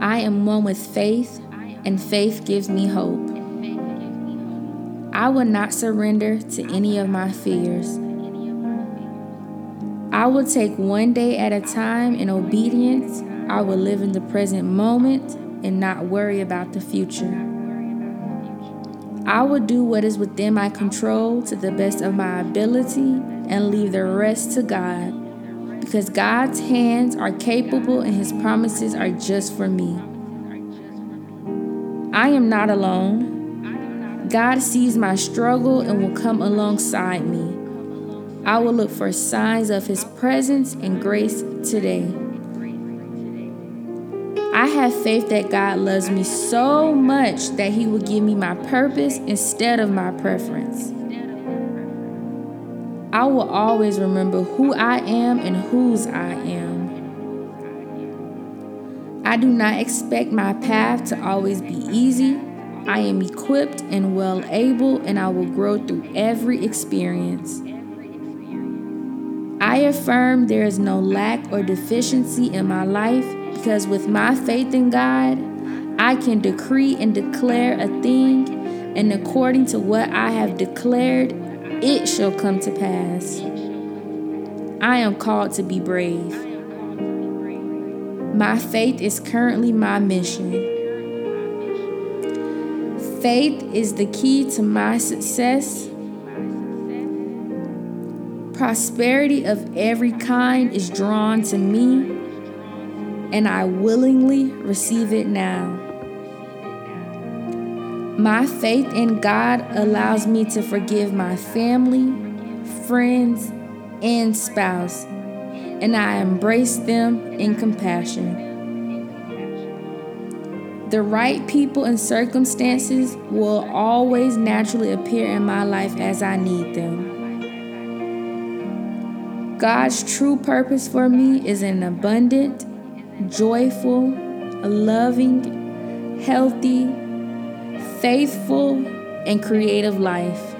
I am one with faith, and faith gives me hope. I will not surrender to any of my fears. I will take one day at a time in obedience. I will live in the present moment and not worry about the future. I will do what is within my control to the best of my ability and leave the rest to God because God's hands are capable and His promises are just for me. I am not alone. God sees my struggle and will come alongside me. I will look for signs of His presence and grace today. I have faith that God loves me so much that He will give me my purpose instead of my preference. I will always remember who I am and whose I am. I do not expect my path to always be easy. I am equipped and well able, and I will grow through every experience. I affirm there is no lack or deficiency in my life because with my faith in God, I can decree and declare a thing, and according to what I have declared, it shall come to pass. I am called to be brave. My faith is currently my mission. Faith is the key to my success. Prosperity of every kind is drawn to me and I willingly receive it now. My faith in God allows me to forgive my family, friends, and spouse, and I embrace them in compassion. The right people and circumstances will always naturally appear in my life as I need them. God's true purpose for me is an abundant joyful, loving, healthy, faithful, and creative life.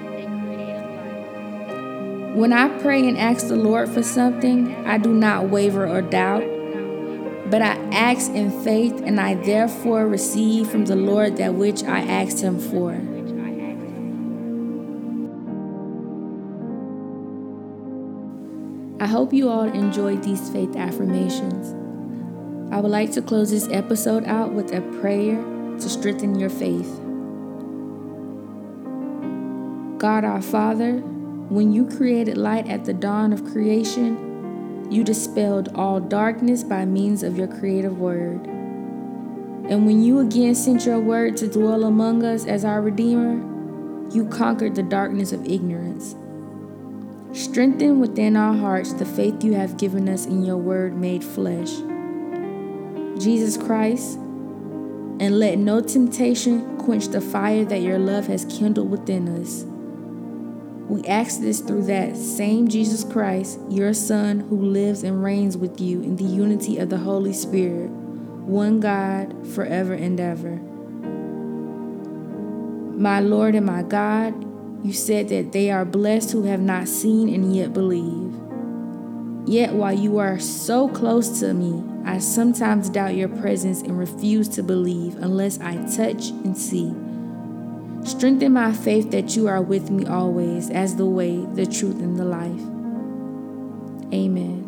When I pray and ask the Lord for something, I do not waver or doubt, but I ask in faith and I therefore receive from the Lord that which I asked Him for. I hope you all enjoyed these faith affirmations. I would like to close this episode out with a prayer to strengthen your faith. God our Father, when you created light at the dawn of creation, you dispelled all darkness by means of your creative word. And when you again sent your word to dwell among us as our Redeemer, you conquered the darkness of ignorance. Strengthen within our hearts the faith you have given us in your word made flesh. Jesus Christ, and let no temptation quench the fire that your love has kindled within us. We ask this through that same Jesus Christ, your Son, who lives and reigns with you in the unity of the Holy Spirit, one God, forever and ever. My Lord and my God, you said that they are blessed who have not seen and yet believe. Yet while you are so close to me, I sometimes doubt your presence and refuse to believe unless I touch and see. Strengthen my faith that you are with me always as the way, the truth, and the life. Amen.